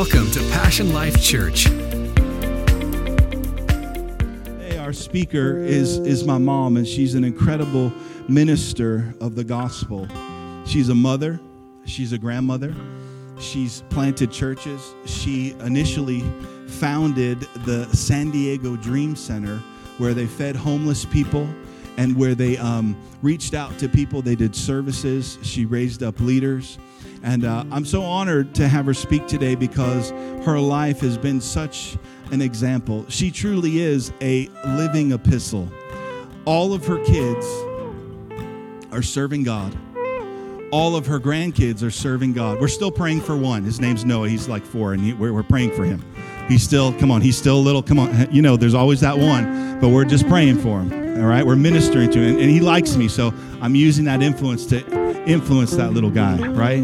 Welcome to Passion Life Church. Hey, our speaker is, is my mom, and she's an incredible minister of the gospel. She's a mother, she's a grandmother, she's planted churches. She initially founded the San Diego Dream Center, where they fed homeless people and where they um, reached out to people. They did services, she raised up leaders. And uh, I'm so honored to have her speak today because her life has been such an example. She truly is a living epistle. All of her kids are serving God. All of her grandkids are serving God. We're still praying for one. His name's Noah. He's like four, and he, we're, we're praying for him. He's still, come on, he's still little, come on. You know, there's always that one, but we're just praying for him. All right, we're ministering to him, and, and he likes me, so I'm using that influence to influence that little guy, right?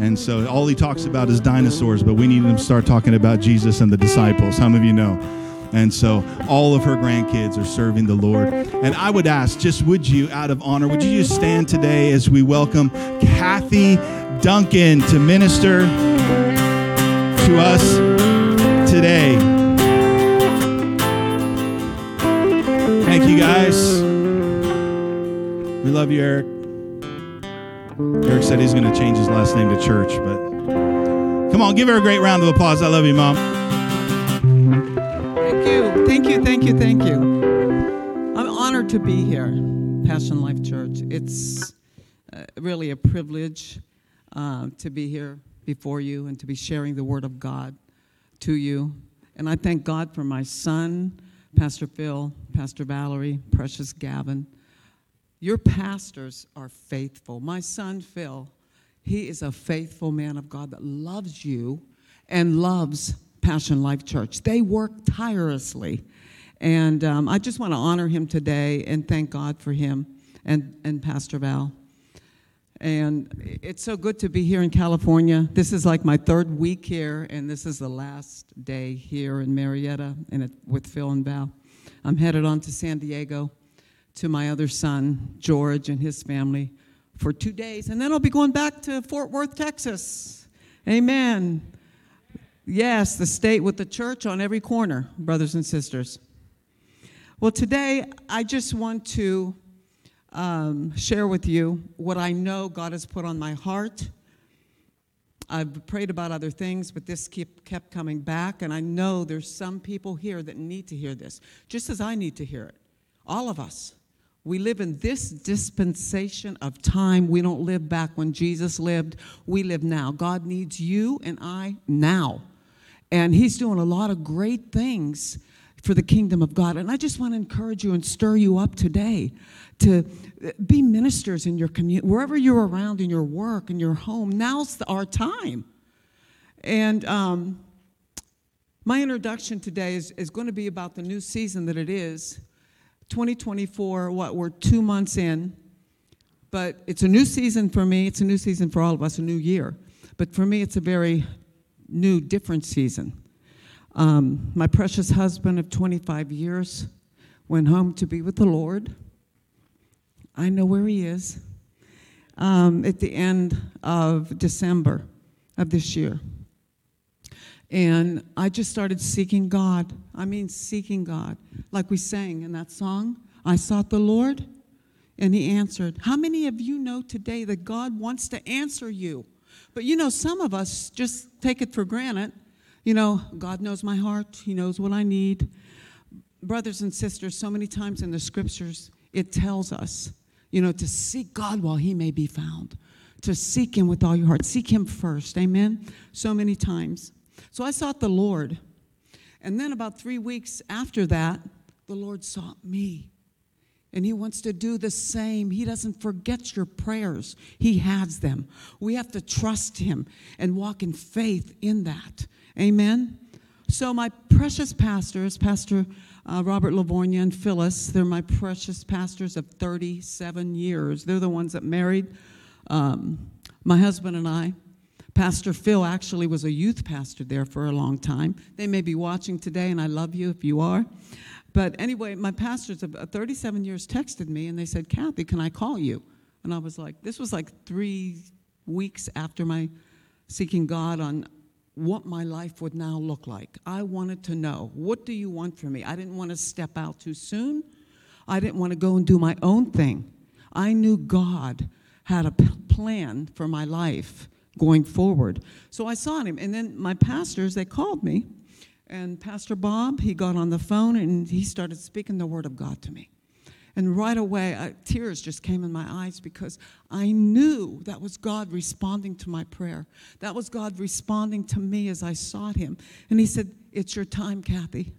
And so all he talks about is dinosaurs, but we need him to start talking about Jesus and the disciples. Some of you know. And so all of her grandkids are serving the Lord. And I would ask, just would you, out of honor, would you just stand today as we welcome Cathy Duncan to minister to us today? Thank you, guys. We love you, Eric. Eric said he's going to change his last name to Church, but come on, give her a great round of applause. I love you, Mom. Thank you, thank you, thank you, thank you. I'm honored to be here, Passion Life Church. It's uh, really a privilege uh, to be here before you and to be sharing the Word of God to you. And I thank God for my son, Pastor Phil, Pastor Valerie, Precious Gavin. Your pastors are faithful. My son, Phil, he is a faithful man of God that loves you and loves Passion Life Church. They work tirelessly. And um, I just want to honor him today and thank God for him and, and Pastor Val. And it's so good to be here in California. This is like my third week here, and this is the last day here in Murrieta and it, with Phil and Val. I'm headed on to San Diego to my other son, George, and his family for two days. And then I'll be going back to Fort Worth, Texas. Amen. Yes, the state with the church on every corner, brothers and sisters. Well, today I just want to um, share with you what I know God has put on my heart. I've prayed about other things, but this keep, kept coming back, and I know there's some people here that need to hear this, just as I need to hear it. All of us. We live in this dispensation of time. We don't live back when Jesus lived. We live now. God needs you and I now. And He's doing a lot of great things for the kingdom of God. And I just want to encourage you and stir you up today to be ministers in your community, wherever you're around in your work, in your home. Now's our time. And um, my introduction today is, is going to be about the new season that it is 2024, what, we're two months in, but it's a new season for me. It's a new season for all of us, a new year. But for me, it's a very new, different season. Um, my precious husband of 25 years went home to be with the Lord. I know where he is. Um, at the end of December of this year. And I just started seeking God. I mean, seeking God. Like we sang in that song, I sought the Lord and he answered. How many of you know today that God wants to answer you? But you know, some of us just take it for granted. You know, God knows my heart, He knows what I need. Brothers and sisters, so many times in the scriptures, it tells us, you know, to seek God while He may be found, to seek Him with all your heart. Seek Him first. Amen? So many times. So I sought the Lord. And then about three weeks after that, the Lord sought me. And He wants to do the same. He doesn't forget your prayers, He has them. We have to trust Him and walk in faith in that. Amen? So, my precious pastors, Pastor uh, Robert Livornia and Phyllis, they're my precious pastors of 37 years. They're the ones that married um, my husband and I. Pastor Phil actually was a youth pastor there for a long time. They may be watching today, and I love you if you are. But anyway, my pastors of uh, 37 years texted me and they said, Cathy, can I call you? And I was like, this was like three weeks after my seeking God on what my life would now look like. I wanted to know, what do you want from me? I didn't want to step out too soon. I didn't want to go and do my own thing. I knew God had a plan for my life going forward. So I saw him. And then my pastors, they called me. And Pastor Bob, he got on the phone and he started speaking the word of God to me. And right away, I, tears just came in my eyes because I knew that was God responding to my prayer. That was God responding to me as I sought Him. And He said, It's your time, Cathy.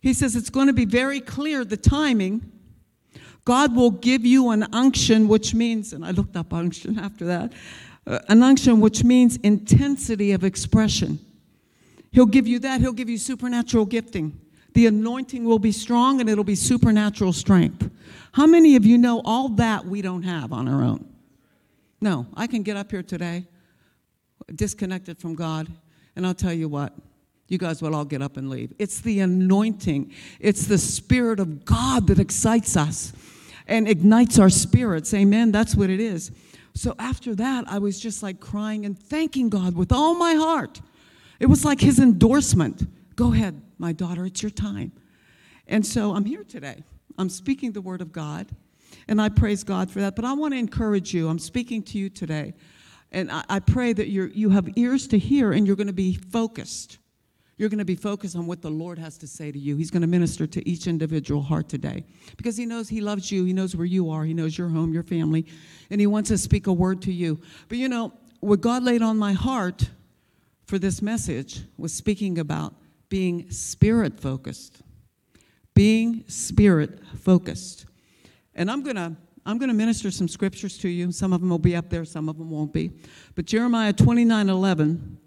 He says, It's going to be very clear the timing. God will give you an unction, which means, and I looked up unction after that, uh, an unction which means intensity of expression. He'll give you that, He'll give you supernatural gifting. The anointing will be strong and it'll be supernatural strength. How many of you know all that we don't have on our own? No, I can get up here today, disconnected from God, and I'll tell you what, you guys will all get up and leave. It's the anointing, it's the Spirit of God that excites us and ignites our spirits. Amen? That's what it is. So after that, I was just like crying and thanking God with all my heart. It was like His endorsement. Go ahead, my daughter, it's your time. And so I'm here today. I'm speaking the word of God, and I praise God for that. But I want to encourage you. I'm speaking to you today, and I, I pray that you you have ears to hear and you're going to be focused. You're going to be focused on what the Lord has to say to you. He's going to minister to each individual heart today because He knows He loves you. He knows where you are. He knows your home, your family, and He wants to speak a word to you. But you know, what God laid on my heart for this message was speaking about being spirit focused. Being spirit focused. And I'm going to I'm going to minister some scriptures to you. Some of them will be up there, some of them won't be. But Jeremiah 29 11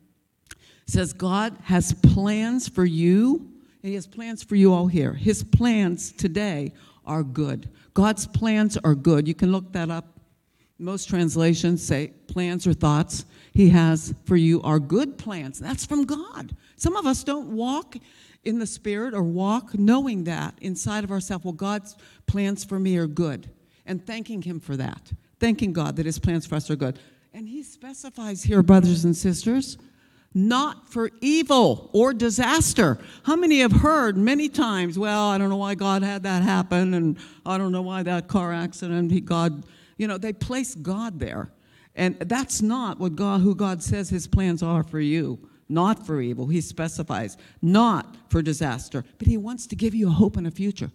says, God has plans for you, and He has plans for you all here. His plans today are good. God's plans are good. You can look that up. Most translations say plans or thoughts He has for you are good plans. That's from God. Some of us don't walk in the Spirit or walk knowing that inside of ourselves. Well, God's plans for me are good, and thanking Him for that. Thanking God that His plans for us are good. And He specifies here, brothers and sisters, not for evil or disaster. How many have heard many times, well, I don't know why God had that happen, and I don't know why that car accident, he, God, you know, they place God there. And that's not what God, who God says his plans are for you not for evil. He specifies, not for disaster, but He wants to give you a hope and a future.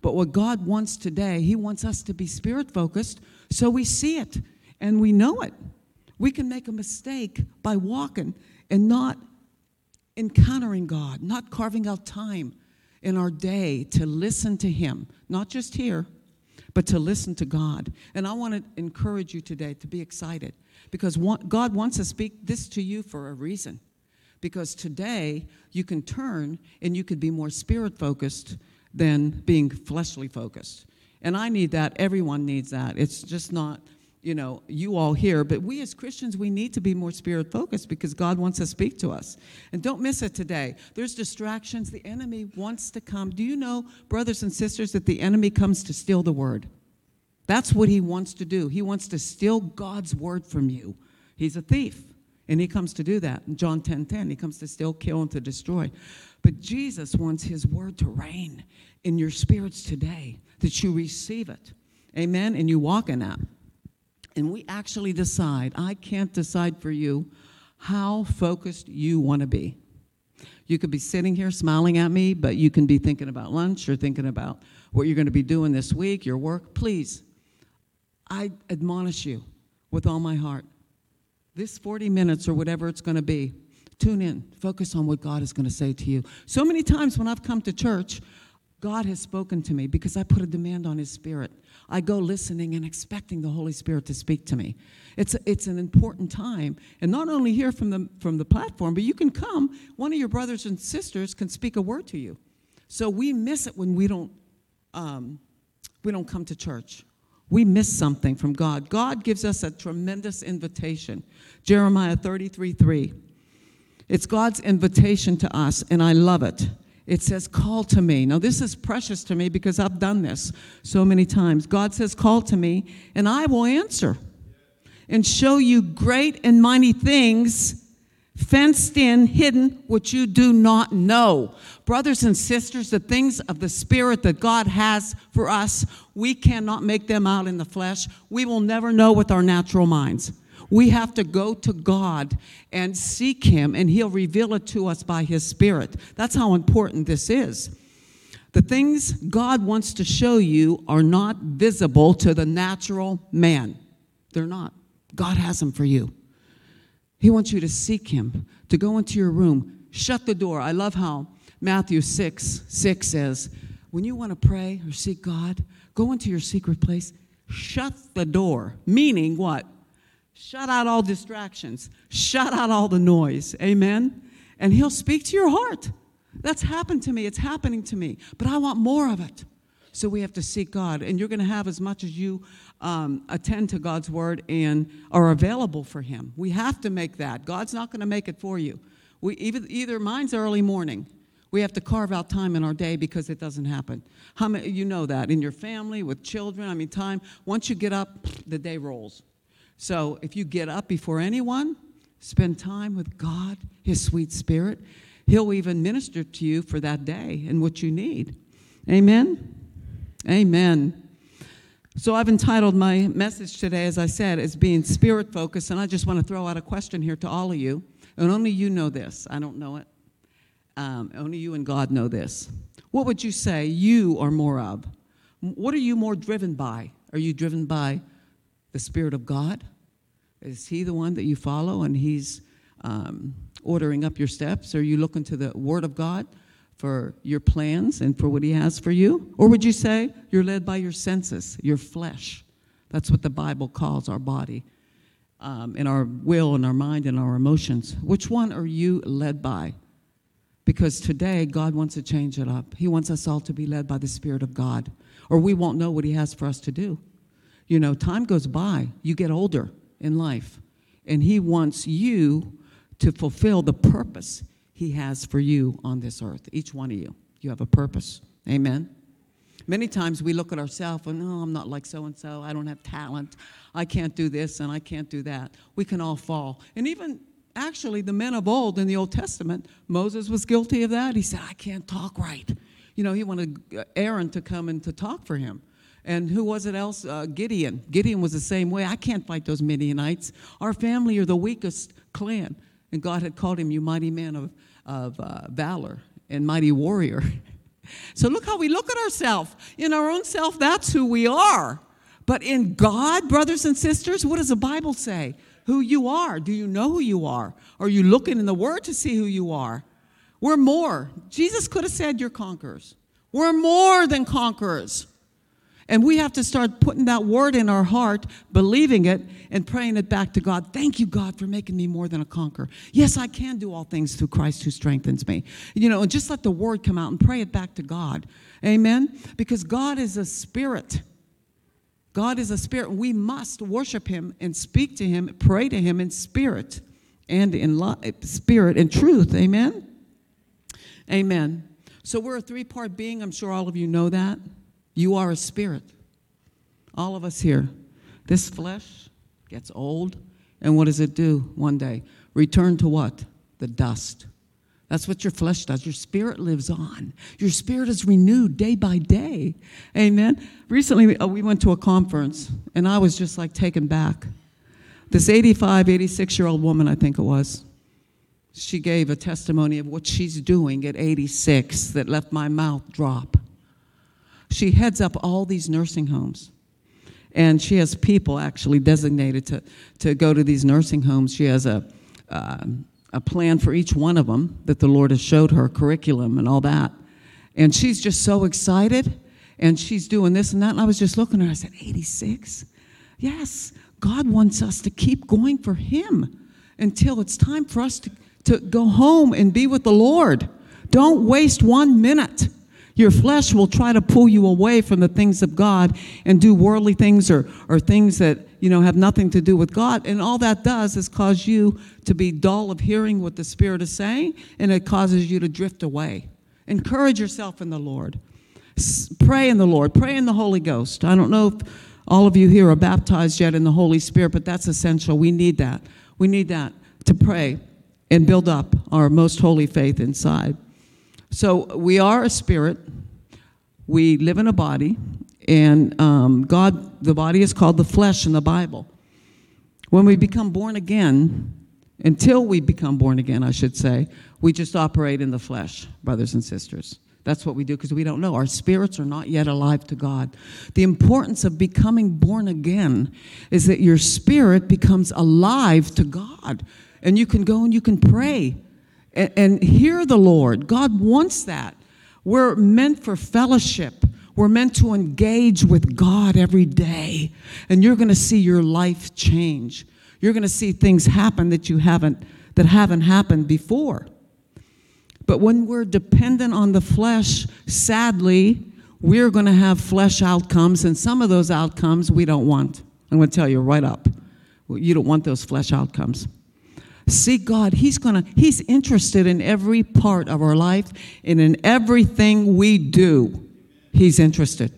But what God wants today, He wants us to be spirit focused so we see it and we know it. We can make a mistake by walking and not encountering God, not carving out time in our day to listen to Him, not just here, but to listen to God. And I want to encourage you today to be excited because God wants to speak this to you for a reason because today you can turn and you could be more spirit focused than being fleshly focused. And I need that. Everyone needs that. It's just not, you know, you all here, but we as Christians, we need to be more spirit focused because God wants to speak to us. And don't miss it today. There's distractions. The enemy wants to come. Do you know, brothers and sisters, that the enemy comes to steal the word? That's what he wants to do. He wants to steal God's word from you. He's a thief. And he comes to do that. In John 10 10, he comes to steal, kill and to destroy. But Jesus wants his word to reign in your spirits today, that you receive it. Amen? And you walk in that. And we actually decide, I can't decide for you how focused you want to be. You could be sitting here smiling at me, but you can be thinking about lunch or thinking about what you're going to be doing this week, your work. Please, I admonish you with all my heart this 40 minutes or whatever it's going to be, tune in, focus on what God is going to say to you. So many times when I've come to church, God has spoken to me because I put a demand on His Spirit. I go listening and expecting the Holy Spirit to speak to me. It's, it's an important time. And not only here from the, from the platform, but you can come, one of your brothers and sisters can speak a word to you. So we miss it when we don't, um, we don't come to church we miss something from God. God gives us a tremendous invitation. Jeremiah 33 3. It's God's invitation to us, and I love it. It says, Call to me. Now, this is precious to me because I've done this so many times. God says, Call to me, and I will answer and show you great and mighty things fenced in, hidden, which you do not know. Brothers and sisters, the things of the Spirit that God has for us, we cannot make them out in the flesh. We will never know with our natural minds. We have to go to God and seek Him, and He'll reveal it to us by His Spirit. That's how important this is. The things God wants to show you are not visible to the natural man. They're not. God has them for you. He wants you to seek Him, to go into your room, shut the door. I love how Matthew 6 6 says, when you want to pray or seek God, go into your secret place, shut the door. Meaning what? Shut out all distractions, shut out all the noise. Amen? And He'll speak to your heart. That's happened to me. It's happening to me. But I want more of it. So we have to seek God. And you're going to have as much as you um, attend to God's word and are available for Him. We have to make that. God's not going to make it for you. We, either, either mine's early morning. We have to carve out time in our day because it doesn't happen. How many, you know that in your family, with children. I mean, time, once you get up, the day rolls. So if you get up before anyone, spend time with God, His sweet Spirit, He'll even minister to you for that day and what you need. Amen? Amen. So I've entitled my message today, as I said, as being spirit focused, and I just want to throw out a question here to all of you. And only you know this. I don't know it. Um, only you and God know this. What would you say you are more of? What are you more driven by? Are you driven by the Spirit of God? Is He the one that you follow and He's um, ordering up your steps? Are you looking to the Word of God for your plans and for what He has for you? Or would you say you're led by your senses, your flesh? That's what the Bible calls our body, um, and our will, and our mind, and our emotions. Which one are you led by? Because today, God wants to change it up. He wants us all to be led by the Spirit of God, or we won't know what He has for us to do. You know, time goes by, you get older in life, and He wants you to fulfill the purpose He has for you on this earth. Each one of you, you have a purpose. Amen. Many times we look at ourselves and, oh, I'm not like so and so. I don't have talent. I can't do this and I can't do that. We can all fall. And even actually, the men of old in the Old Testament, Moses was guilty of that. He said, I can't talk right. You know, he wanted Aaron to come and to talk for him. And who was it else? Uh, Gideon. Gideon was the same way. I can't fight those Midianites. Our family are the weakest clan. And God had called him, You mighty man of, of uh, valor and mighty warrior. so look how we look at ourselves. In our own self, that's who we are. But in God, brothers and sisters, what does the Bible say? Who you are. Do you know who you are? Are you looking in the Word to see who you are? We're more. Jesus could have said, You're conquerors. We're more than conquerors. And we have to start putting that word in our heart, believing it, and praying it back to God. Thank you, God, for making me more than a conqueror. Yes, I can do all things through Christ who strengthens me. You know, just let the word come out and pray it back to God. Amen? Because God is a spirit. God is a spirit. We must worship him and speak to him, pray to him in spirit and in spirit and truth. Amen? Amen. So we're a three part being. I'm sure all of you know that. You are a spirit. All of us here. This flesh gets old, and what does it do one day? Return to what? The dust. That's what your flesh does. Your spirit lives on. Your spirit is renewed day by day. Amen. Recently, we uh, went to a conference, and I was just like taken back. This 85, 86 year old woman, I think it was, she gave a testimony of what she's doing at 86 that left my mouth drop she heads up all these nursing homes. And she has people actually designated to, to go to these nursing homes. She has a, uh, a plan for each one of them that the Lord has showed her, curriculum and all that. And she's just so excited. And she's doing this and that. And I was just looking at her. I said, 86? Yes, God wants us to keep going for Him until it's time for us to, to go home and be with the Lord. Don't waste one minute. Your flesh will try to pull you away from the things of God and do worldly things or, or things that you know have nothing to do with God. And all that does is cause you to be dull of hearing what the Spirit is saying, and it causes you to drift away. Encourage yourself in the Lord. Pray in the Lord. Pray in the Holy Ghost. I don't know if all of you here are baptized yet in the Holy Spirit, but that's essential. We need that. We need that to pray and build up our most holy faith inside. So we are a spirit. We live in a body, and um, God, the body is called the flesh in the Bible. When we become born again, until we become born again, I should say, we just operate in the flesh, brothers and sisters. That's what we do because we don't know. Our spirits are not yet alive to God. The importance of becoming born again is that your spirit becomes alive to God. And you can go and you can pray and, and hear the Lord. God wants that. We're meant for fellowship. We're meant to engage with God every day. And you're going to see your life change. You're going to see things happen that you haven't that haven't happened before. But when we're dependent on the flesh, sadly, we're going to have flesh outcomes, and some of those outcomes we don't want. I'm going to tell you right up. You don't want those flesh outcomes. Seek God. He's going to he's interested in every part of our life and in everything we do. He's interested.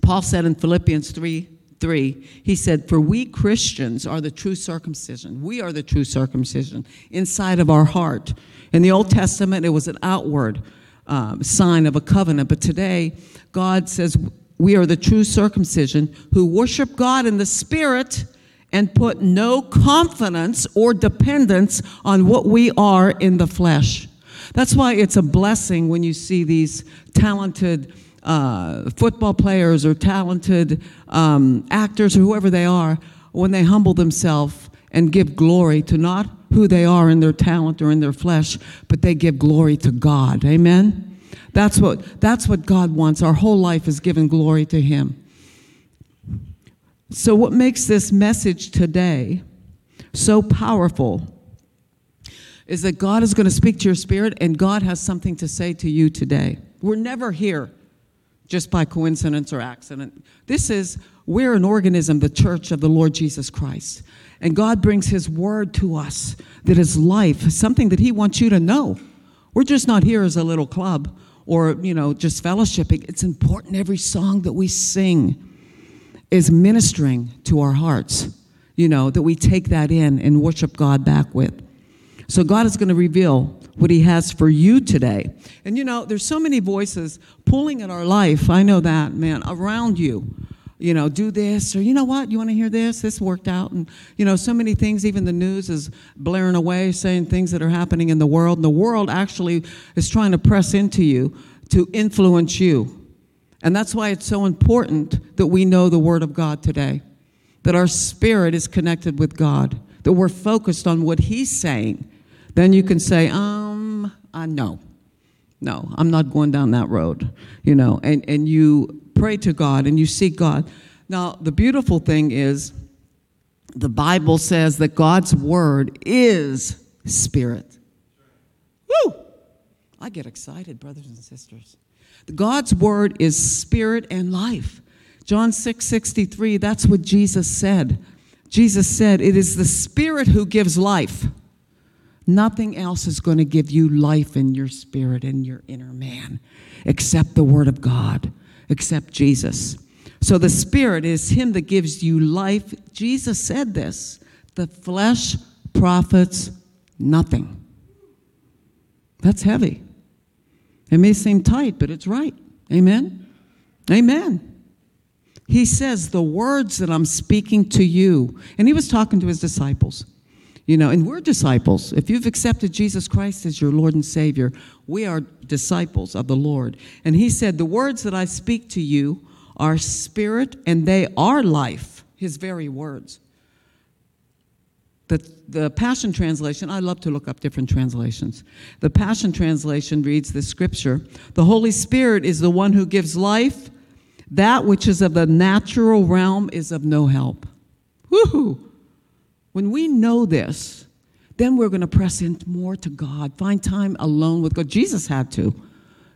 Paul said in Philippians 3 3, he said, For we Christians are the true circumcision. We are the true circumcision inside of our heart. In the Old Testament, it was an outward um, sign of a covenant, but today, God says, We are the true circumcision who worship God in the Spirit and put no confidence or dependence on what we are in the flesh. That's why it's a blessing when you see these talented uh, football players or talented um, actors or whoever they are, when they humble themselves and give glory to not who they are in their talent or in their flesh, but they give glory to God. Amen? That's what, that's what God wants. Our whole life is giving glory to Him. So, what makes this message today so powerful is that God is going to speak to your spirit and God has something to say to you today. We're never here just by coincidence or accident. This is, we're an organism, the church of the Lord Jesus Christ. And God brings His word to us that is life, something that He wants you to know. We're just not here as a little club or, you know, just fellowshipping. It's important every song that we sing is ministering to our hearts, you know, that we take that in and worship God back with. So God is going to reveal what he has for you today. And you know, there's so many voices pulling at our life. I know that, man, around you. You know, do this, or you know what, you want to hear this? This worked out. And, you know, so many things, even the news is blaring away, saying things that are happening in the world. And the world actually is trying to press into you to influence you. And that's why it's so important that we know the Word of God today, that our spirit is connected with God, that we're focused on what He's saying. Then you can say, um, uh, no, no, I'm not going down that road, you know, and, and you pray to God and you seek God. Now, the beautiful thing is, the Bible says that God's Word is Spirit. Woo! I get excited, brothers and sisters. God's word is spirit and life. John 6 63, that's what Jesus said. Jesus said, It is the spirit who gives life. Nothing else is going to give you life in your spirit and your inner man except the word of God, except Jesus. So the spirit is him that gives you life. Jesus said this the flesh profits nothing. That's heavy. It may seem tight, but it's right. Amen? Amen. He says, The words that I'm speaking to you, and he was talking to his disciples. You know, and we're disciples. If you've accepted Jesus Christ as your Lord and Savior, we are disciples of the Lord. And he said, The words that I speak to you are spirit and they are life, his very words. The, the Passion Translation, I love to look up different translations. The Passion Translation reads the scripture The Holy Spirit is the one who gives life. That which is of the natural realm is of no help. Woohoo! When we know this, then we're going to press in more to God, find time alone with God. Jesus had to.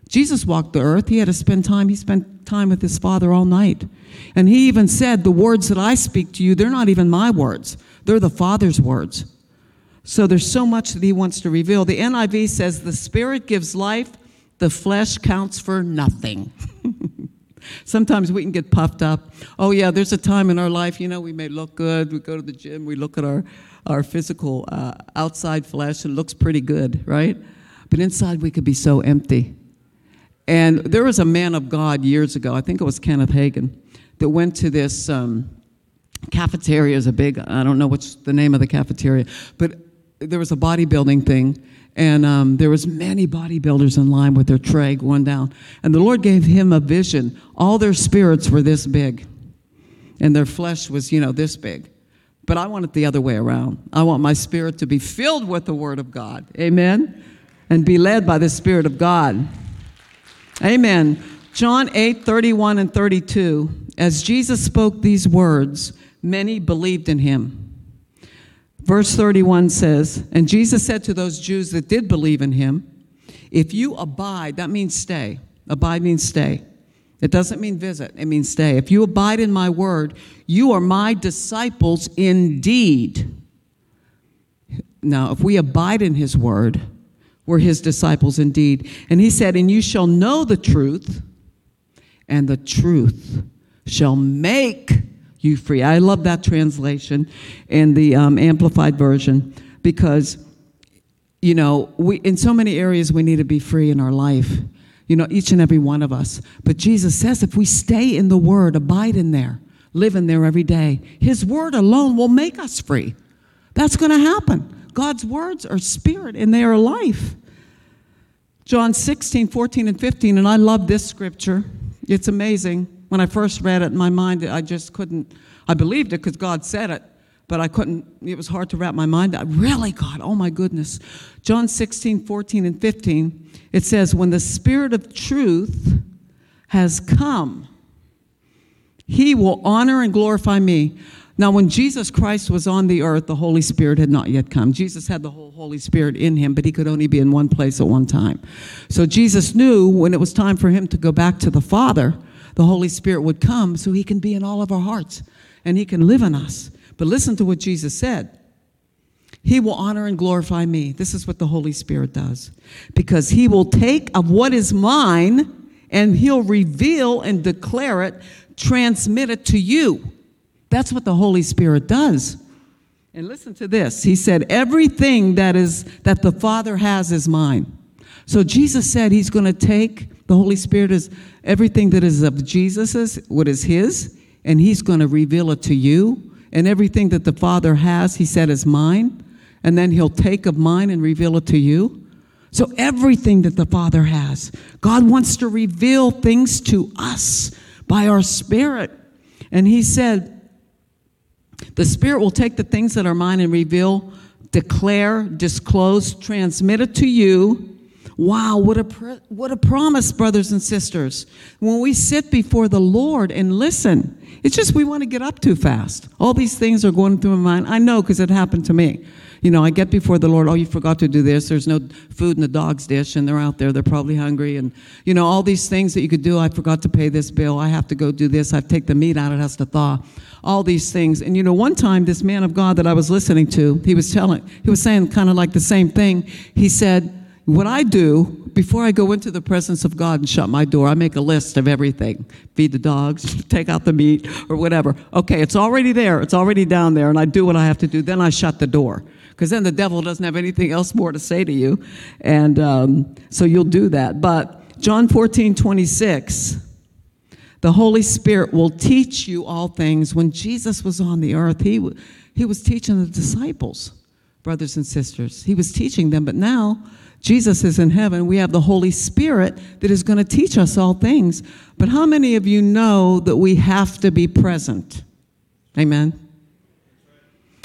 Jesus walked the earth. He had to spend time. He spent time with his Father all night. And he even said, The words that I speak to you, they're not even my words. They're the Father's words. So there's so much that he wants to reveal. The NIV says the Spirit gives life, the flesh counts for nothing. Sometimes we can get puffed up. Oh, yeah, there's a time in our life, you know, we may look good. We go to the gym, we look at our, our physical uh, outside flesh, and looks pretty good, right? But inside, we could be so empty. And there was a man of God years ago, I think it was Kenneth Hagin, that went to this um, cafeteria, is a big, I don't know what's the name of the cafeteria, but there was a bodybuilding thing and um, there was many bodybuilders in line with their tray going down and the lord gave him a vision. All their spirits were this big and their flesh was you know this big. But i want it the other way around. I want my spirit to be filled with the word of god. Amen? And be led by the spirit of god. Amen. John 8 31 and 32 as jesus spoke these words many believed in him Verse 31 says, And Jesus said to those Jews that did believe in him, If you abide, that means stay. Abide means stay. It doesn't mean visit, it means stay. If you abide in my word, you are my disciples indeed. Now, if we abide in his word, we're his disciples indeed. And he said, And you shall know the truth, and the truth shall make you free. I love that translation and the um, Amplified Version because, you know, we, in so many areas we need to be free in our life, you know, each and every one of us. But Jesus says if we stay in the Word, abide in there, live in there every day, His Word alone will make us free. That's going to happen. God's words are spirit and they are life. John 16, 14, and 15, and I love this scripture. It's amazing. When I first read it in my mind, I just couldn't, I believed it because God said it, but I couldn't, it was hard to wrap my mind. I really, God, oh my goodness. John 16, 14, and 15, it says, When the Spirit of truth has come, he will honor and glorify me. Now, when Jesus Christ was on the earth, the Holy Spirit had not yet come. Jesus had the whole Holy Spirit in him, but he could only be in one place at one time. So Jesus knew when it was time for him to go back to the Father, the Holy Spirit would come so he can be in all of our hearts and he can live in us. But listen to what Jesus said. He will honor and glorify me. This is what the Holy Spirit does. Because he will take of what is mine and he'll reveal and declare it, transmit it to you. That's what the Holy Spirit does. And listen to this. He said, Everything that is that the Father has is mine. So Jesus said he's going to take the Holy Spirit is everything that is of Jesus's, what is his, and he's going to reveal it to you. And everything that the Father has, he said, is mine. And then he'll take of mine and reveal it to you. So everything that the Father has, God wants to reveal things to us by our spirit. And he said, the Spirit will take the things that are mine and reveal, declare, disclose, transmit it to you Wow, what a, pr- what a promise, brothers and sisters. When we sit before the Lord and listen, it's just we want to get up too fast. All these things are going through my mind. I know because it happened to me. You know, I get before the Lord, oh, you forgot to do this. There's no food in the dog's dish, and they're out there. They're probably hungry. And, you know, all these things that you could do. I forgot to pay this bill. I have to go do this. I take the meat out. It has to thaw. All these things. And, you know, one time, this man of God that I was listening to, he was telling, he was saying kind of like the same thing. He said, what I do before I go into the presence of God and shut my door, I make a list of everything feed the dogs, take out the meat, or whatever. Okay, it's already there, it's already down there, and I do what I have to do. Then I shut the door because then the devil doesn't have anything else more to say to you. And um, so you'll do that. But John 14, 26, the Holy Spirit will teach you all things. When Jesus was on the earth, he, he was teaching the disciples, brothers and sisters. He was teaching them, but now, Jesus is in heaven. We have the Holy Spirit that is going to teach us all things. But how many of you know that we have to be present? Amen.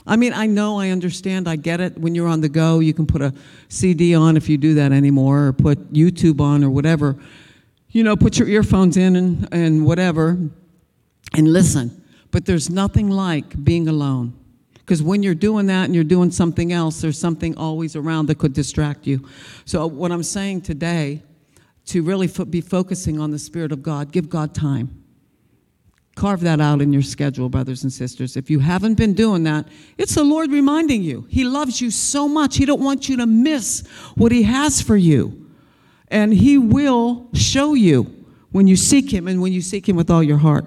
I mean, I know, I understand, I get it. When you're on the go, you can put a CD on if you do that anymore, or put YouTube on, or whatever. You know, put your earphones in and, and whatever and listen. But there's nothing like being alone. Because when you're doing that and you're doing something else, there's something always around that could distract you. So, what I'm saying today, to really fo- be focusing on the Spirit of God, give God time. Carve that out in your schedule, brothers and sisters. If you haven't been doing that, it's the Lord reminding you. He loves you so much. He don't want you to miss what he has for you. And he will show you when you seek Him and when you seek Him with all your heart.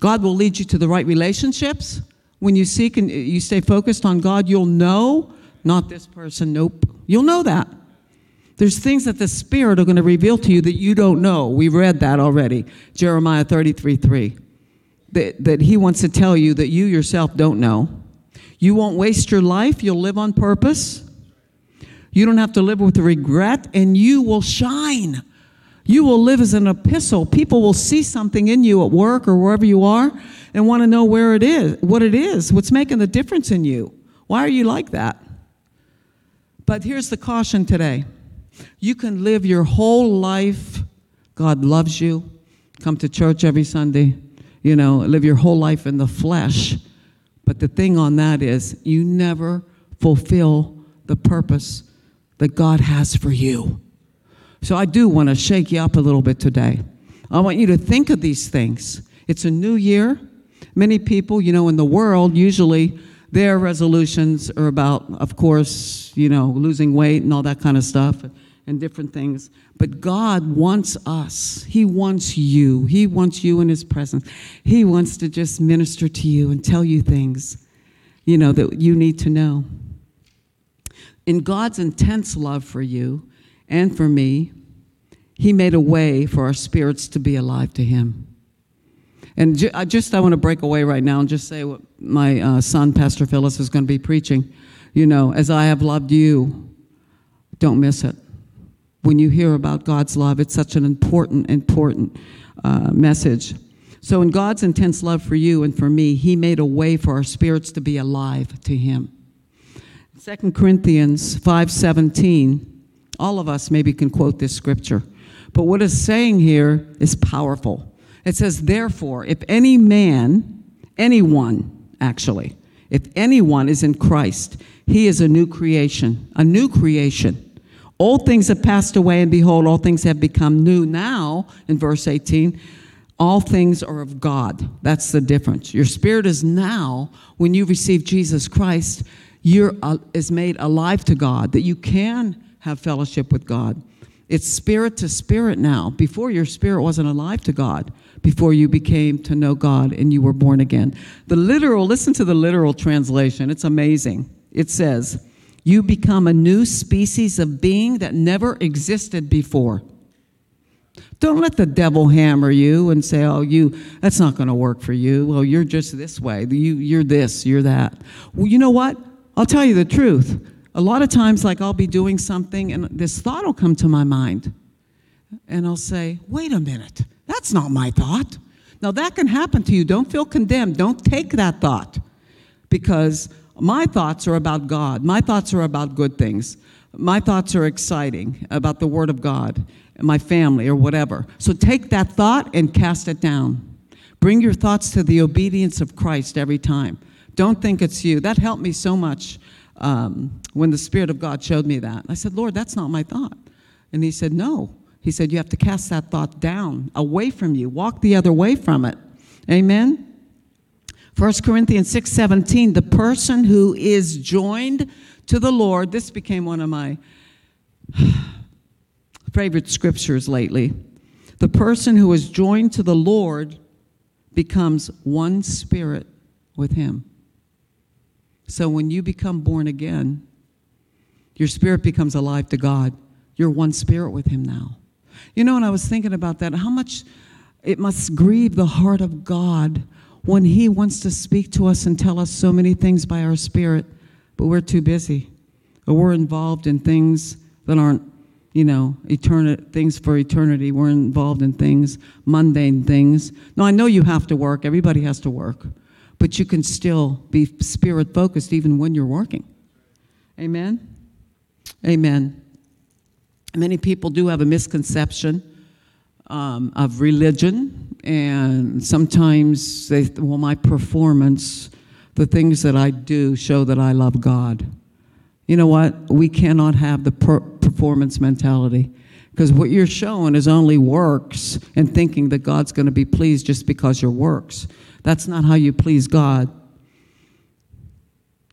God will lead you to the right relationships. When you seek and you stay focused on God, you'll know, not this person, nope. You'll know that. There's things that the Spirit are going to reveal to you that you don't know. We read that already, Jeremiah 33 3. That, that He wants to tell you that you yourself don't know. You won't waste your life, you'll live on purpose. You don't have to live with regret, and you will shine. You will live as an epistle. People will see something in you at work or wherever you are and want to know where it is, what it is, what's making the difference in you. Why are you like that? But here's the caution today you can live your whole life. God loves you. Come to church every Sunday. You know, live your whole life in the flesh. But the thing on that is, you never fulfill the purpose that God has for you. So I do want to shake you up a little bit today. I want you to think of these things. It's a new year. Many people, you know, in the world, usually their resolutions are about, of course, you know, losing weight and all that kind of stuff and different things. But God wants us. He wants you. He wants you in His presence. He wants to just minister to you and tell you things, you know, that you need to know. In God's intense love for you and for me, He made a way for our spirits to be alive to Him. And ju- I just I want to break away right now and just say what my uh, son, Pastor Phyllis, is going to be preaching. You know, as I have loved you, don't miss it. When you hear about God's love, it's such an important, important uh, message. So, in God's intense love for you and for me, He made a way for our spirits to be alive to Him. 2 Corinthians 5:17. All of us maybe can quote this scripture. But what it's saying here is powerful. It says, Therefore, if any man, anyone actually, if anyone is in Christ, he is a new creation, a new creation. Old things have passed away, and behold, all things have become new. Now, in verse 18, all things are of God. That's the difference. Your spirit is now, when you receive Jesus Christ, you're uh, is made alive to God, that you can have fellowship with God. It's spirit to spirit now. Before your spirit wasn't alive to God, before you became to know God and you were born again. The literal, listen to the literal translation. It's amazing. It says, You become a new species of being that never existed before. Don't let the devil hammer you and say, "Oh, you that's not going to work for you. Well, you're just this way. You you're this, you're that." Well, you know what? I'll tell you the truth. A lot of times like I'll be doing something and this thought will come to my mind. And I'll say, "Wait a minute. That's not my thought." Now that can happen to you. Don't feel condemned. Don't take that thought. Because my thoughts are about God. My thoughts are about good things. My thoughts are exciting about the Word of God, my family, or whatever. So take that thought and cast it down. Bring your thoughts to the obedience of Christ every time. Don't think it's you. That helped me so much um, when the Spirit of God showed me that. I said, Lord, that's not my thought. And He said, No. He said, You have to cast that thought down, away from you. Walk the other way from it. Amen? 1 Corinthians 6 17, the person who is joined to the Lord, this became one of my favorite scriptures lately. The person who is joined to the Lord becomes one spirit with him. So when you become born again, your spirit becomes alive to God. You're one spirit with him now. You know, and I was thinking about that, how much it must grieve the heart of God when He wants to speak to us and tell us so many things by our spirit, but we're too busy. Or we're involved in things that aren't, you know, eternal things for eternity. We're involved in things, mundane things. Now, I know you have to work, everybody has to work, but you can still be spirit focused even when you're working. Amen? Amen. Many people do have a misconception um, of religion, and sometimes they, well, my performance, the things that I do show that I love God. You know what? We cannot have the per- performance mentality because what you're showing is only works and thinking that God's going to be pleased just because your works. That's not how you please God.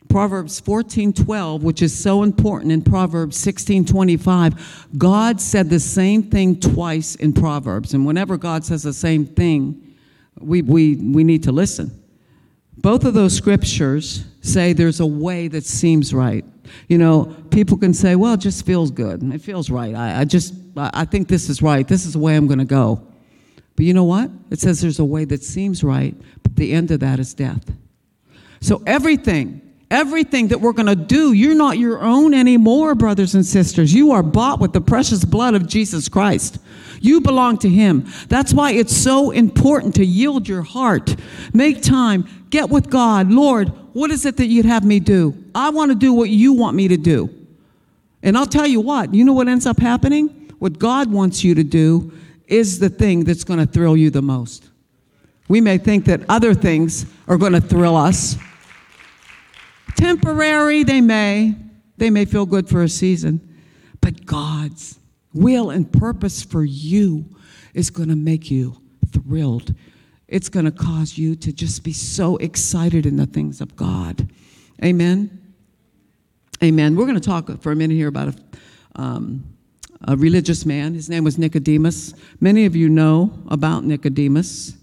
Proverbs 14:12, which is so important in Proverbs 16:25, God said the same thing twice in Proverbs. And whenever God says the same thing, we, we, we need to listen. Both of those scriptures say there's a way that seems right. You know, people can say, well, it just feels good. It feels right. I, I just, I think this is right. This is the way I'm going to go. But you know what? It says there's a way that seems right, but the end of that is death. So everything, everything that we're going to do, you're not your own anymore, brothers and sisters. You are bought with the precious blood of Jesus Christ. You belong to Him. That's why it's so important to yield your heart. Make time. Get with God. Lord, what is it that you'd have me do? I want to do what you want me to do. And I'll tell you what, you know what ends up happening? What God wants you to do is the thing that's going to thrill you the most. We may think that other things are going to thrill us. Temporary, they may. They may feel good for a season. But God's will and purpose for you is going to make you thrilled. It's going to cause you to just be so excited in the things of God. Amen. Amen. We're going to talk for a minute here about a, um, a religious man. His name was Nicodemus. Many of you know about Nicodemus.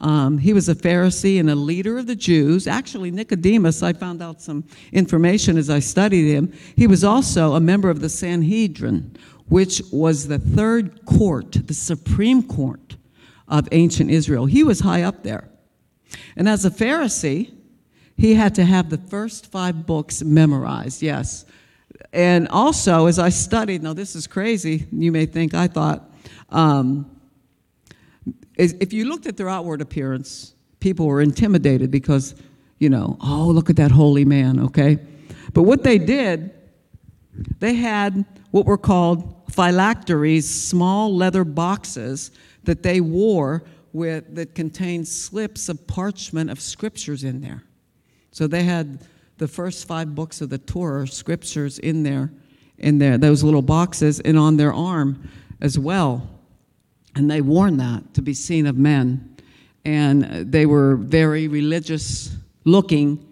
Um, he was a Pharisee and a leader of the Jews. Actually, Nicodemus, I found out some information as I studied him. He was also a member of the Sanhedrin, which was the third court, the Supreme Court of ancient Israel. He was high up there. And as a Pharisee, he had to have the first five books memorized, yes. And also, as I studied, now this is crazy, you may think I thought, um, if you looked at their outward appearance, people were intimidated because, you know, oh, look at that holy man, okay? But what they did, they had what were called phylacteries, small leather boxes that they wore with that contained slips of parchment of scriptures in there. So they had the first five books of the Torah scriptures in there, in there, those little boxes, and on their arm as well. And they worn that to be seen of men. And they were very religious looking,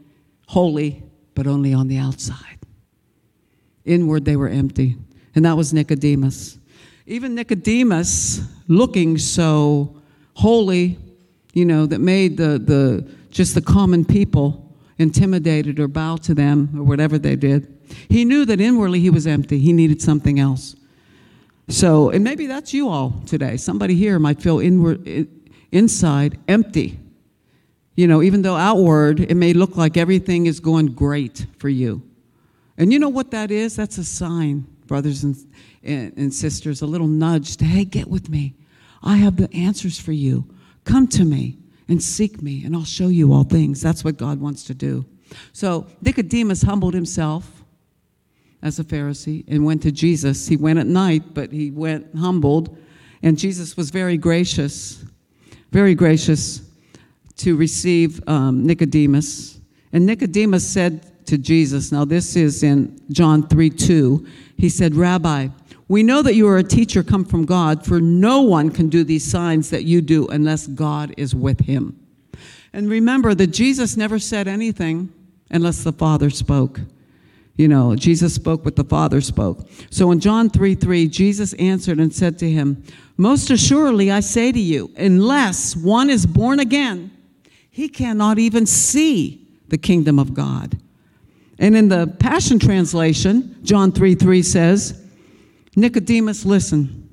holy, but only on the outside. Inward, they were empty. And that was Nicodemus. Even Nicodemus, looking so holy, you know, that made the, the just the common people intimidated or bow to them or whatever they did. He knew that inwardly he was empty. He needed something else. So, and maybe that's you all today. Somebody here might feel inward, inside empty. You know, even though outward it may look like everything is going great for you. And you know what that is? That's a sign, brothers and, and, and sisters, a little nudge to, hey, get with me. I have the answers for you. Come to me and seek me, and I'll show you all things. That's what God wants to do. So Nicodemus humbled himself as a Pharisee and went to Jesus. He went at night, but he went humbled, and Jesus was very gracious, very gracious to receive um, Nicodemus. And Nicodemus said to Jesus, now this is in John 3 2, he said, Rabbi, we know that you are a teacher come from God, for no one can do these signs that you do unless God is with him. And remember that Jesus never said anything unless the Father spoke. You know, Jesus spoke what the Father spoke. So in John 3 3, Jesus answered and said to him, Most assuredly I say to you, unless one is born again, he cannot even see the kingdom of God. And in the Passion Translation, John 3 3 says, Nicodemus, listen.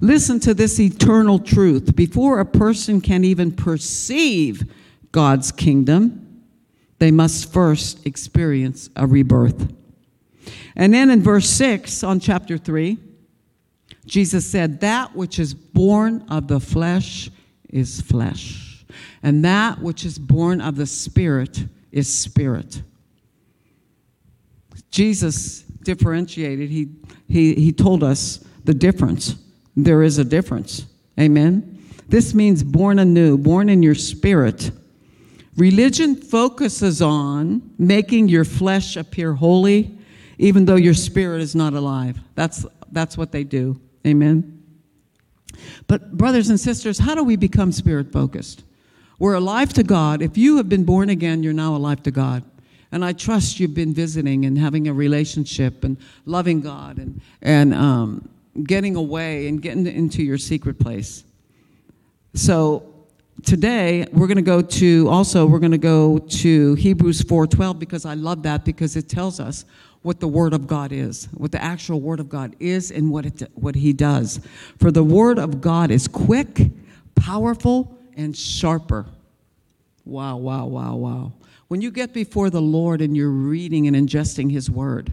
Listen to this eternal truth. Before a person can even perceive God's kingdom, they must first experience a rebirth. And then in verse 6 on chapter 3, Jesus said, That which is born of the flesh is flesh, and that which is born of the spirit is spirit. Jesus differentiated. He, he, he told us the difference. There is a difference. Amen? This means born anew, born in your spirit. Religion focuses on making your flesh appear holy, even though your spirit is not alive. That's, that's what they do. Amen? But, brothers and sisters, how do we become spirit focused? We're alive to God. If you have been born again, you're now alive to God. And I trust you've been visiting and having a relationship and loving God and, and um, getting away and getting into your secret place. So today we're going to go to also we're going to go to Hebrews 4:12 because I love that because it tells us what the word of God is, what the actual word of God is and what it what he does. For the word of God is quick, powerful and sharper. Wow, wow, wow, wow. When you get before the Lord and you're reading and ingesting his word,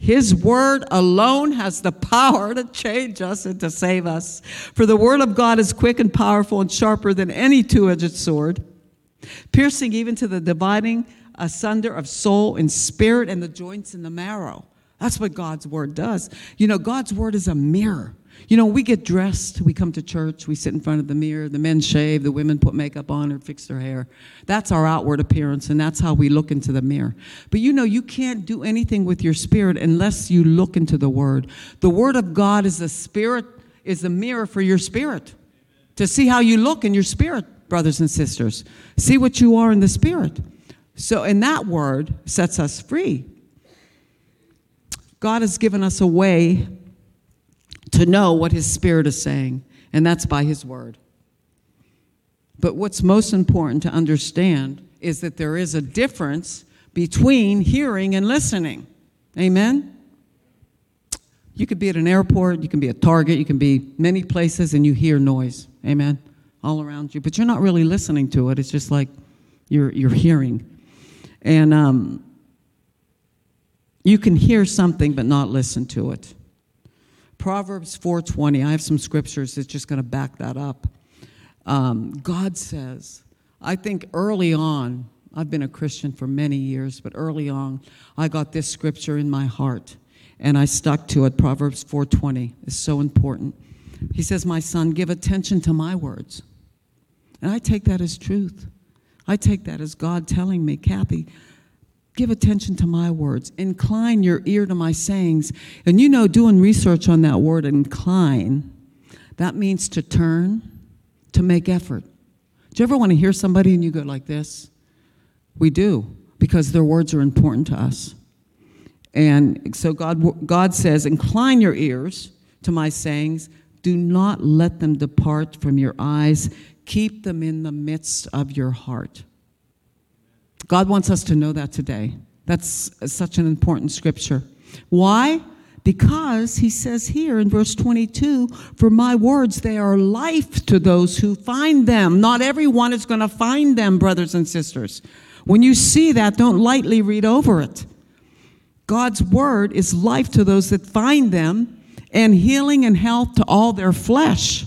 his word alone has the power to change us and to save us. For the word of God is quick and powerful and sharper than any two edged sword, piercing even to the dividing asunder of soul and spirit and the joints and the marrow. That's what God's word does. You know, God's word is a mirror. You know, we get dressed, we come to church, we sit in front of the mirror, the men shave, the women put makeup on or fix their hair. That's our outward appearance, and that's how we look into the mirror. But you know, you can't do anything with your spirit unless you look into the Word. The Word of God is a spirit, is a mirror for your spirit to see how you look in your spirit, brothers and sisters. See what you are in the spirit. So, and that Word sets us free. God has given us a way to know what His Spirit is saying, and that's by His Word. But what's most important to understand is that there is a difference between hearing and listening. Amen? You could be at an airport, you can be at Target, you can be many places, and you hear noise. Amen? All around you. But you're not really listening to it. It's just like you're, you're hearing. And um, you can hear something but not listen to it. Proverbs 4:20. I have some scriptures that's just going to back that up. Um, God says, I think early on, I've been a Christian for many years, but early on, I got this scripture in my heart, and I stuck to it. Proverbs 4:20 is so important. He says, "My son, give attention to my words," and I take that as truth. I take that as God telling me, Cathy, Give attention to my words. Incline your ear to my sayings. And you know, doing research on that word, incline, that means to turn, to make effort. Do you ever want to hear somebody and you go like this? We do, because their words are important to us. And so God, God says, Incline your ears to my sayings. Do not let them depart from your eyes. Keep them in the midst of your heart. God wants us to know that today. That's such an important scripture. Why? Because he says here in verse 22 For my words, they are life to those who find them. Not everyone is going to find them, brothers and sisters. When you see that, don't lightly read over it. God's word is life to those that find them and healing and health to all their flesh.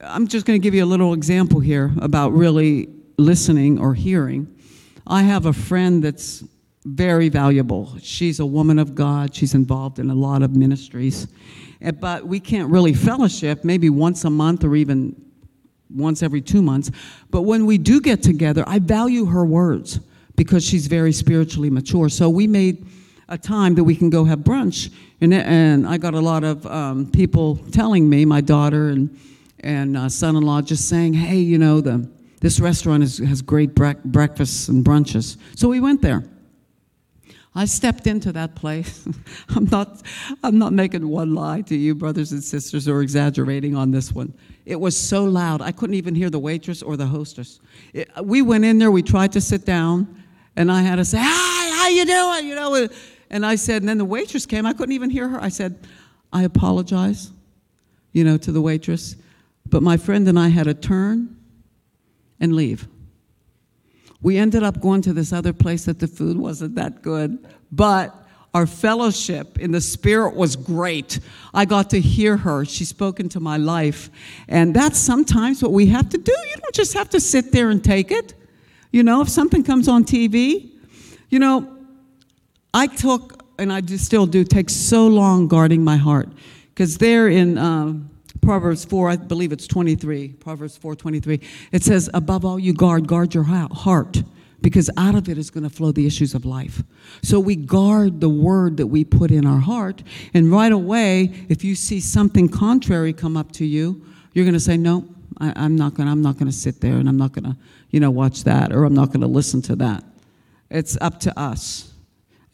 I'm just going to give you a little example here about really listening or hearing. I have a friend that's very valuable. She's a woman of God. She's involved in a lot of ministries. Eh, but we can't really fellowship maybe once a month or even once every two months. But when we do get together, I value her words because she's very spiritually mature. So we made a time that we can go have brunch. And, and I got a lot of um, people telling me, my daughter and, and uh, son in law, just saying, hey, you know, the this restaurant is, has great bre- breakfasts and brunches. So we went there. I stepped into that place. I'm not, I'm not making one lie to you, brothers and sisters, or exaggerating on this one. It was so loud, I couldn't even hear the waitress or the hostess. It, we went in there, we tried to sit down, and I had to say, Hi, how you doing? You know, and I said, and then the waitress came, I couldn't even hear her. I said, I apologize, you know, to the waitress. But my friend and I had a turn and leave. We ended up going to this other place that the food wasn't that good, but our fellowship in the spirit was great. I got to hear her. She spoke into my life. And that's sometimes what we have to do. You don't just have to sit there and take it. You know, if something comes on TV, you know, I took, and I still do, take so long guarding my heart. Because there in, um, Proverbs 4, I believe it's 23, Proverbs 4 23, it says, Above all you guard, guard your heart, because out of it is going to flow the issues of life. So we guard the word that we put in our heart, and right away, if you see something contrary come up to you, you're going to say, No, I, I'm not gonna I'm not gonna sit there and I'm not gonna you know watch that or I'm not gonna listen to that. It's up to us.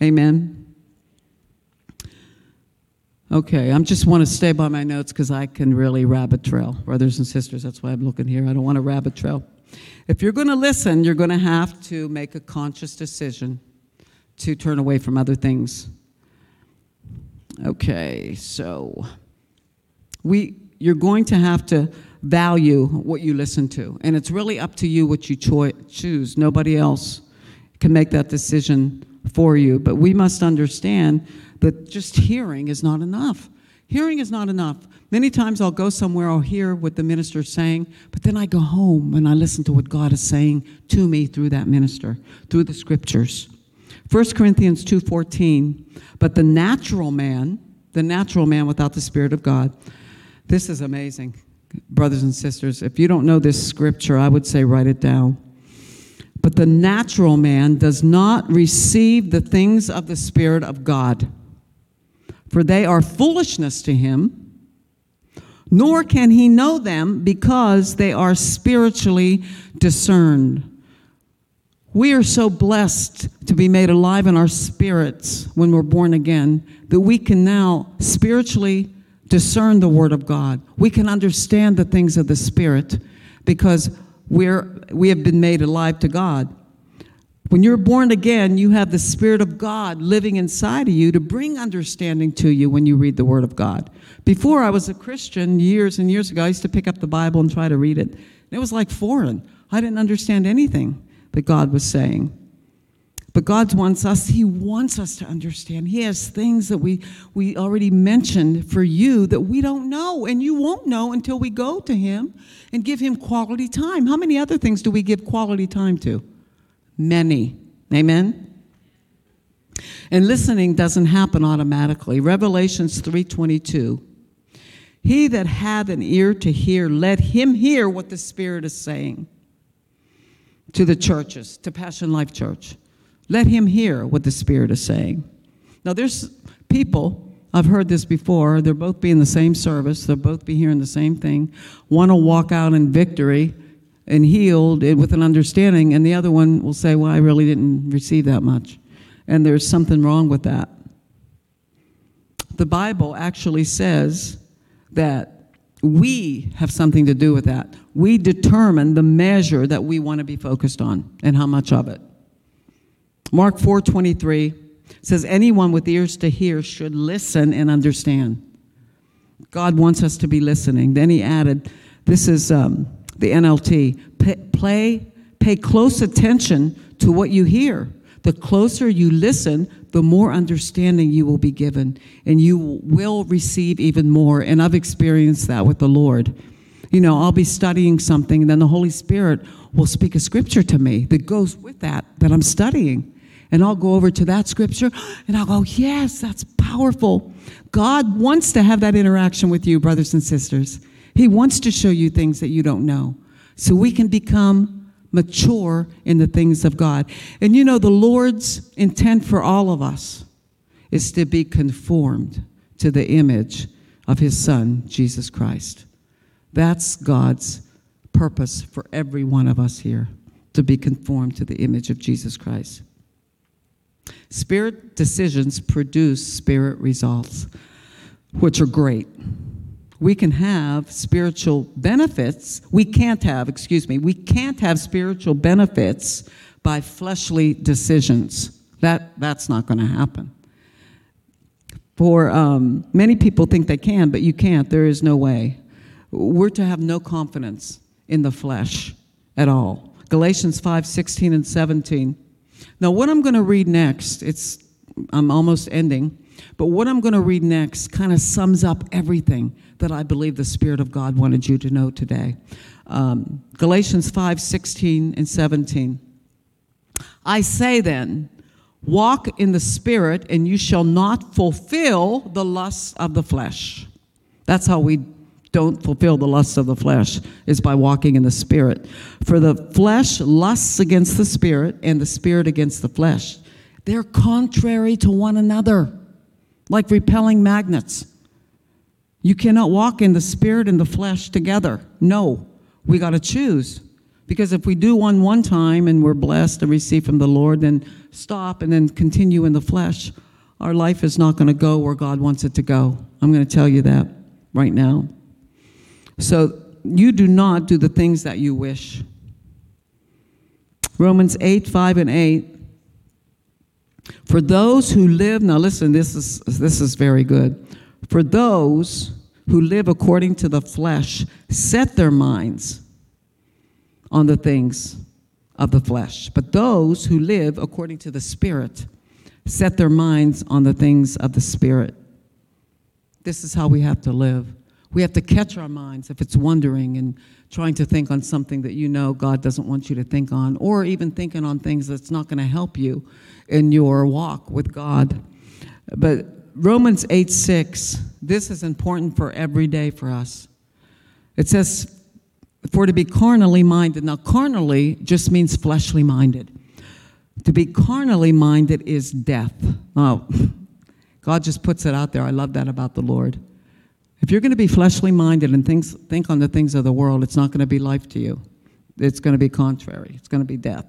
Amen. Okay, I just want to stay by my notes because I can really rabbit trail, brothers and sisters. That's why I'm looking here. I don't want to rabbit trail. If you're going to listen, you're going to have to make a conscious decision to turn away from other things. Okay, so we you're going to have to value what you listen to, and it's really up to you what you choi- choose. Nobody else can make that decision for you, but we must understand that just hearing is not enough. Hearing is not enough. Many times I'll go somewhere, I'll hear what the minister is saying, but then I go home and I listen to what God is saying to me through that minister, through the scriptures. 1 Corinthians 2:14, but the natural man, the natural man without the spirit of God. This is amazing. Brothers and sisters, if you don't know this scripture, I would say write it down. But the natural man does not receive the things of the spirit of God, for they are foolishness to him, nor can he know them because they are spiritually discerned. We are so blessed to be made alive in our spirits when we're born again that we can now spiritually discern the Word of God. We can understand the things of the Spirit because we're, we have been made alive to God. When you're born again, you have the Spirit of God living inside of you to bring understanding to you when you read the Word of God. Before I was a Christian, years and years ago, I used to pick up the Bible and try to read it. And It was like foreign. I didn't understand anything that God was saying. But God wants us, He wants us to understand. He has things that we, we already mentioned for you that we don't know, and you won't know until we go to Him and give Him quality time. How many other things do we give quality time to? Many. Amen? And listening doesn't happen automatically. Revelations 3:22. He that hath an ear to hear, let him hear what the Spirit is saying to the churches, to Passion Life Church. Let him hear what the Spirit is saying. Now, there's people, I've heard this before, they'll both be in the same service, they'll both be hearing the same thing. One will walk out in victory and healed with an understanding, and the other one will say, Well, I really didn't receive that much. And there's something wrong with that. The Bible actually says that we have something to do with that. We determine the measure that we want to be focused on and how much of it. Mark 4:23 says anyone with ears to hear should listen and understand. God wants us to be listening. Then he added, this is um, the NLT, pay, play, pay close attention to what you hear. The closer you listen, the more understanding you will be given, and you will receive even more. And I've experienced that with the Lord. You know, I'll be studying something, and then the Holy Spirit will speak a scripture to me that goes with that, that I'm studying. And I'll go over to that scripture and I'll go, yes, that's powerful. God wants to have that interaction with you, brothers and sisters. He wants to show you things that you don't know so we can become mature in the things of God. And you know, the Lord's intent for all of us is to be conformed to the image of His Son, Jesus Christ. That's God's purpose for every one of us here to be conformed to the image of Jesus Christ. Spirit decisions produce spirit results, which are great. We can have spiritual benefits. We can't have, excuse me, we can't have spiritual benefits by fleshly decisions. That, that's not going to happen. For um, many people think they can, but you can't. There is no way. We're to have no confidence in the flesh at all. Galatians 5 16 and 17 now, what I'm going to read next, it's I'm almost ending, but what I'm going to read next kind of sums up everything that I believe the Spirit of God wanted you to know today. Um, Galatians 5 16 and 17. I say then, walk in the Spirit, and you shall not fulfill the lusts of the flesh. That's how we don't fulfill the lusts of the flesh is by walking in the spirit. For the flesh lusts against the spirit and the spirit against the flesh. They're contrary to one another, like repelling magnets. You cannot walk in the spirit and the flesh together. No. We got to choose. Because if we do one one time and we're blessed and receive from the Lord, then stop and then continue in the flesh, our life is not going to go where God wants it to go. I'm going to tell you that right now. So you do not do the things that you wish. Romans 8, 5 and 8. For those who live, now listen, this is, this is very good. For those who live according to the flesh set their minds on the things of the flesh. But those who live according to the Spirit set their minds on the things of the Spirit. This is how we have to live. We have to catch our minds if it's wandering and trying to think on something that you know God doesn't want you to think on, or even thinking on things that's not going to help you in your walk with God. But Romans 8 6, this is important for every day for us. It says, for to be carnally minded. Now, carnally just means fleshly minded. To be carnally minded is death. Oh, God just puts it out there. I love that about the Lord. If you're going to be fleshly minded and things, think on the things of the world, it's not going to be life to you. It's going to be contrary, it's going to be death.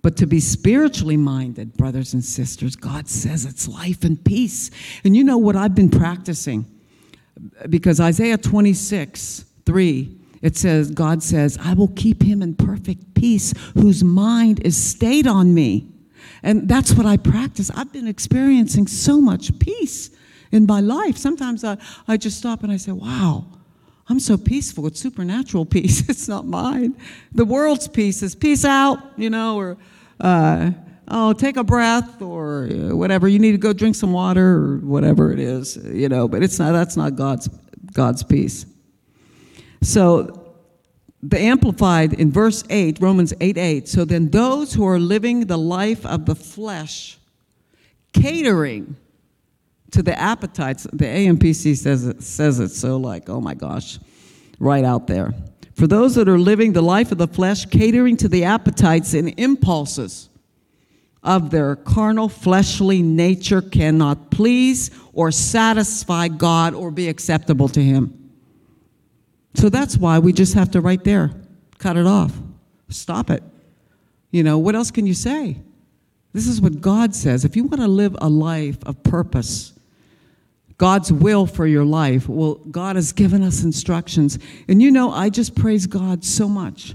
But to be spiritually minded, brothers and sisters, God says it's life and peace. And you know what I've been practicing? Because Isaiah 26, 3, it says, God says, I will keep him in perfect peace whose mind is stayed on me. And that's what I practice. I've been experiencing so much peace in my life. Sometimes I, I just stop and I say, wow, I'm so peaceful. It's supernatural peace. It's not mine. The world's peace is peace out, you know, or uh, oh, take a breath or whatever. You need to go drink some water or whatever it is, you know. But it's not. That's not God's God's peace. So. The Amplified in verse 8, Romans 8 8. So then, those who are living the life of the flesh, catering to the appetites, the AMPC says it, says it so like, oh my gosh, right out there. For those that are living the life of the flesh, catering to the appetites and impulses of their carnal, fleshly nature, cannot please or satisfy God or be acceptable to Him. So that's why we just have to, right there, cut it off. Stop it. You know, what else can you say? This is what God says. If you want to live a life of purpose, God's will for your life. Well, God has given us instructions. And you know, I just praise God so much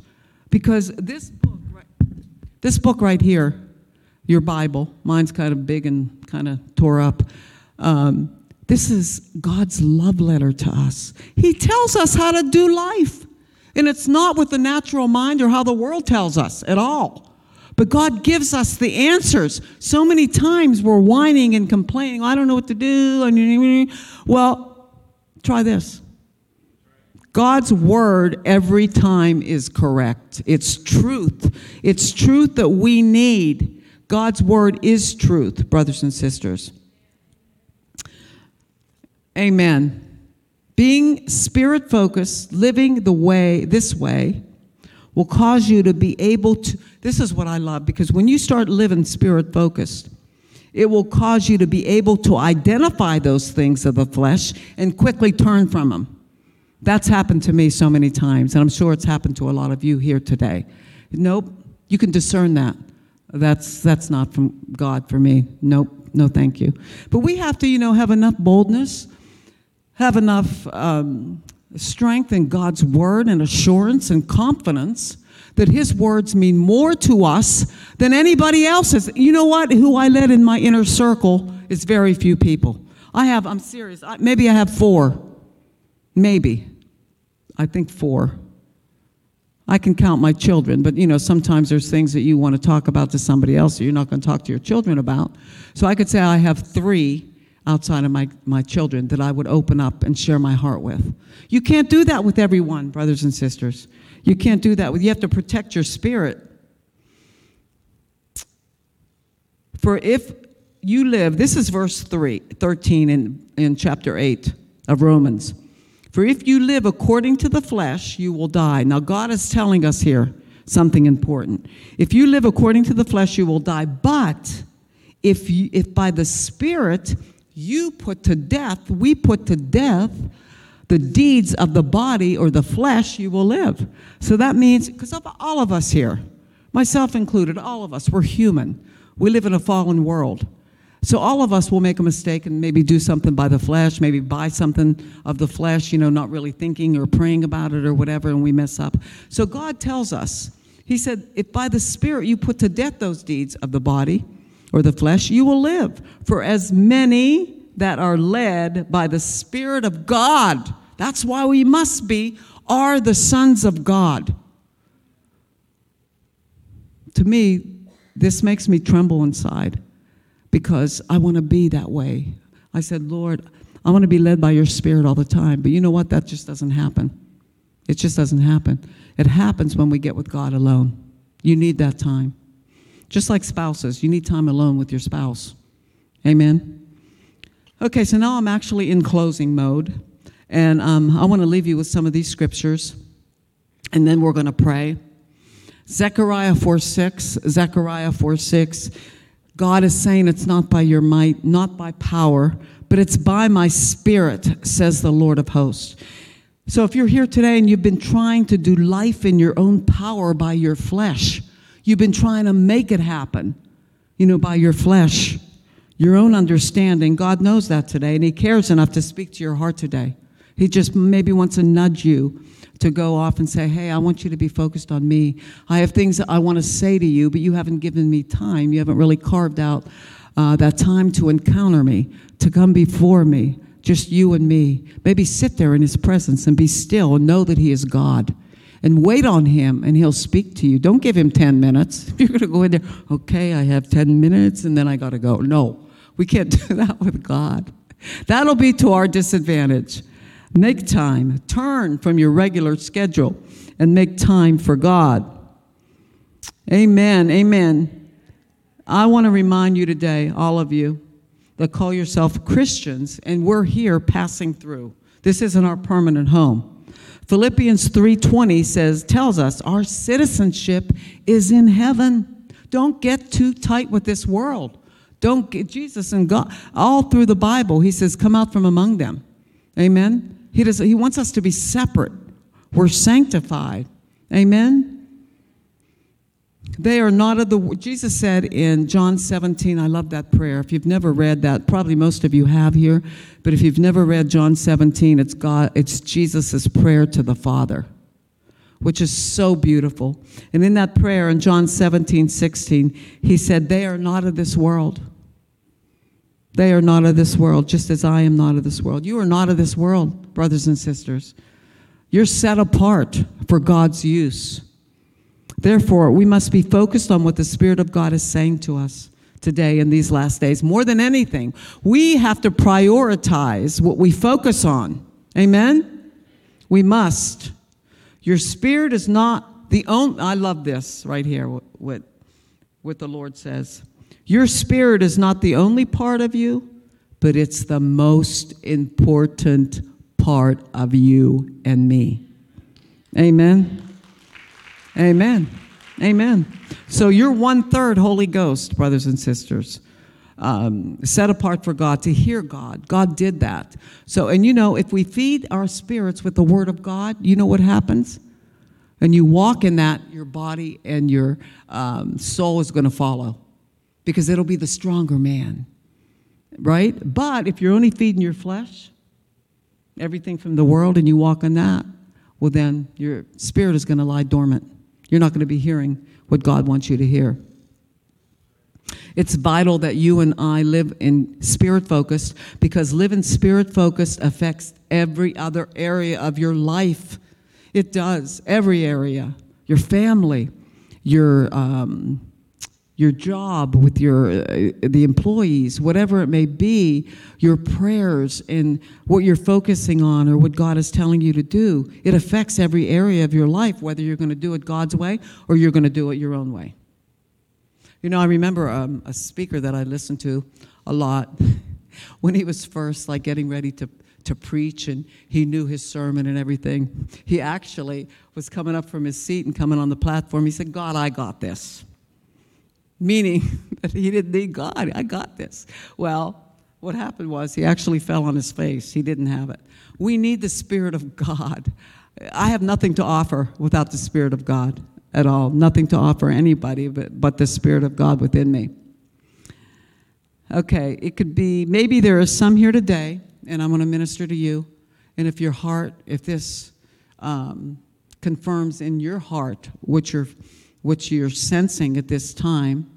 because this book, right, this book right here, your Bible, mine's kind of big and kind of tore up. Um, this is God's love letter to us. He tells us how to do life. And it's not with the natural mind or how the world tells us at all. But God gives us the answers. So many times we're whining and complaining, I don't know what to do. Well, try this. God's word every time is correct. It's truth. It's truth that we need. God's word is truth, brothers and sisters. Amen. Being spirit focused, living the way, this way, will cause you to be able to. This is what I love because when you start living spirit focused, it will cause you to be able to identify those things of the flesh and quickly turn from them. That's happened to me so many times, and I'm sure it's happened to a lot of you here today. Nope, you can discern that. That's, that's not from God for me. Nope, no thank you. But we have to, you know, have enough boldness, have enough um, strength in God's word and assurance and confidence that his words mean more to us than anybody else's. You know what? Who I led in my inner circle is very few people. I have, I'm serious, I, maybe I have four. Maybe. I think four. I can count my children, but you know, sometimes there's things that you want to talk about to somebody else that you're not going to talk to your children about. So I could say I have three outside of my, my children that I would open up and share my heart with. You can't do that with everyone, brothers and sisters. You can't do that. You have to protect your spirit. For if you live, this is verse 3, 13 in, in chapter 8 of Romans. For if you live according to the flesh, you will die. Now, God is telling us here something important. If you live according to the flesh, you will die. But if, you, if by the Spirit you put to death, we put to death the deeds of the body or the flesh, you will live. So that means, because of all of us here, myself included, all of us, we're human. We live in a fallen world. So all of us will make a mistake and maybe do something by the flesh, maybe buy something of the flesh, you know, not really thinking or praying about it or whatever, and we mess up. So God tells us, He said, if by the Spirit you put to death those deeds of the body or the flesh, you will live. For as many that are led by the Spirit of God, that's why we must be, are the sons of God. To me, this makes me tremble inside because I want to be that way. I said, Lord, I want to be led by your spirit all the time. But you know what? That just doesn't happen. It just doesn't happen. It happens when we get with God alone. You need that time. Just like spouses, you need time alone with your spouse. Amen. Okay, so now I'm actually in closing mode. And um, I want to leave you with some of these scriptures. And then we're going to pray. Zechariah 4 6, Zechariah 4 6. God is saying it's not by your might, not by power, but it's by my spirit, says the Lord of hosts. So if you're here today and you've been trying to do life in your own power by your flesh, you've been trying to make it happen, you know, by your flesh, your own understanding, God knows that today, and He cares enough to speak to your heart today. He just maybe wants to nudge you to go off and say, Hey, I want you to be focused on me. I have things that I want to say to you, but you haven't given me time. You haven't really carved out uh, that time to encounter me, to come before me, just you and me. Maybe sit there in His presence and be still and know that He is God. And wait on him, and he'll speak to you. Don't give him 10 minutes. You're going to go in there, okay, I have 10 minutes, and then I got to go. No, we can't do that with God. That'll be to our disadvantage. Make time. Turn from your regular schedule and make time for God. Amen. Amen. I want to remind you today, all of you that call yourself Christians, and we're here passing through. This isn't our permanent home. Philippians 3:20 says tells us our citizenship is in heaven. Don't get too tight with this world. Don't get Jesus and God all through the Bible. He says, "Come out from among them." Amen. He, does, he wants us to be separate. We're sanctified. Amen? They are not of the Jesus said in John 17, I love that prayer. If you've never read that, probably most of you have here, but if you've never read John 17, it's God, it's Jesus' prayer to the Father, which is so beautiful. And in that prayer in John 17, 16, he said, They are not of this world. They are not of this world, just as I am not of this world. You are not of this world, brothers and sisters. You're set apart for God's use. Therefore, we must be focused on what the Spirit of God is saying to us today in these last days. More than anything, we have to prioritize what we focus on. Amen? We must. Your spirit is not the only, I love this right here, what, what the Lord says. Your spirit is not the only part of you, but it's the most important part of you and me. Amen. Amen. Amen. So you're one third Holy Ghost, brothers and sisters. Um, set apart for God to hear God. God did that. So, and you know, if we feed our spirits with the Word of God, you know what happens? And you walk in that, your body and your um, soul is going to follow because it'll be the stronger man, right? But if you're only feeding your flesh, everything from the world, and you walk in that, well, then your spirit is going to lie dormant. You're not going to be hearing what God wants you to hear. It's vital that you and I live in spirit focused because living spirit focused affects every other area of your life. It does, every area. Your family, your um, your job, with your uh, the employees, whatever it may be, your prayers and what you're focusing on or what God is telling you to do, it affects every area of your life, whether you're going to do it God's way or you're going to do it your own way. You know, I remember um, a speaker that I listened to a lot when he was first like getting ready to to preach and he knew his sermon and everything. He actually was coming up from his seat and coming on the platform. He said, God, I got this meaning that he didn't need God. I got this. Well, what happened was he actually fell on his face. He didn't have it. We need the Spirit of God. I have nothing to offer without the Spirit of God at all. Nothing to offer anybody but, but the Spirit of God within me. Okay, it could be maybe there are some here today, and I'm going to minister to you. And if your heart, if this um, confirms in your heart what you're, what you're sensing at this time,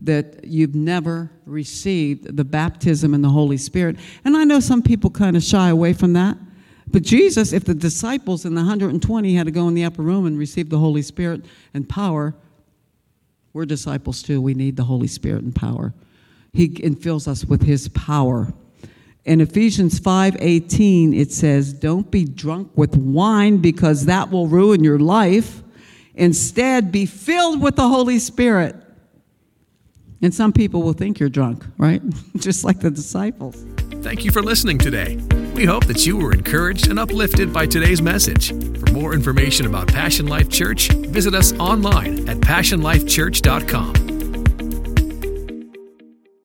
that you've never received the baptism in the Holy Spirit. And I know some people kind of shy away from that. But Jesus, if the disciples in the 120 had to go in the upper room and receive the Holy Spirit and power, we're disciples too. We need the Holy Spirit and power. He infills us with his power. In Ephesians 5:18 it says, "Don't be drunk with wine because that will ruin your life. Instead, be filled with the Holy Spirit." And some people will think you're drunk, right? Just like the disciples. Thank you for listening today. We hope that you were encouraged and uplifted by today's message. For more information about Passion Life Church, visit us online at passionlifechurch.com.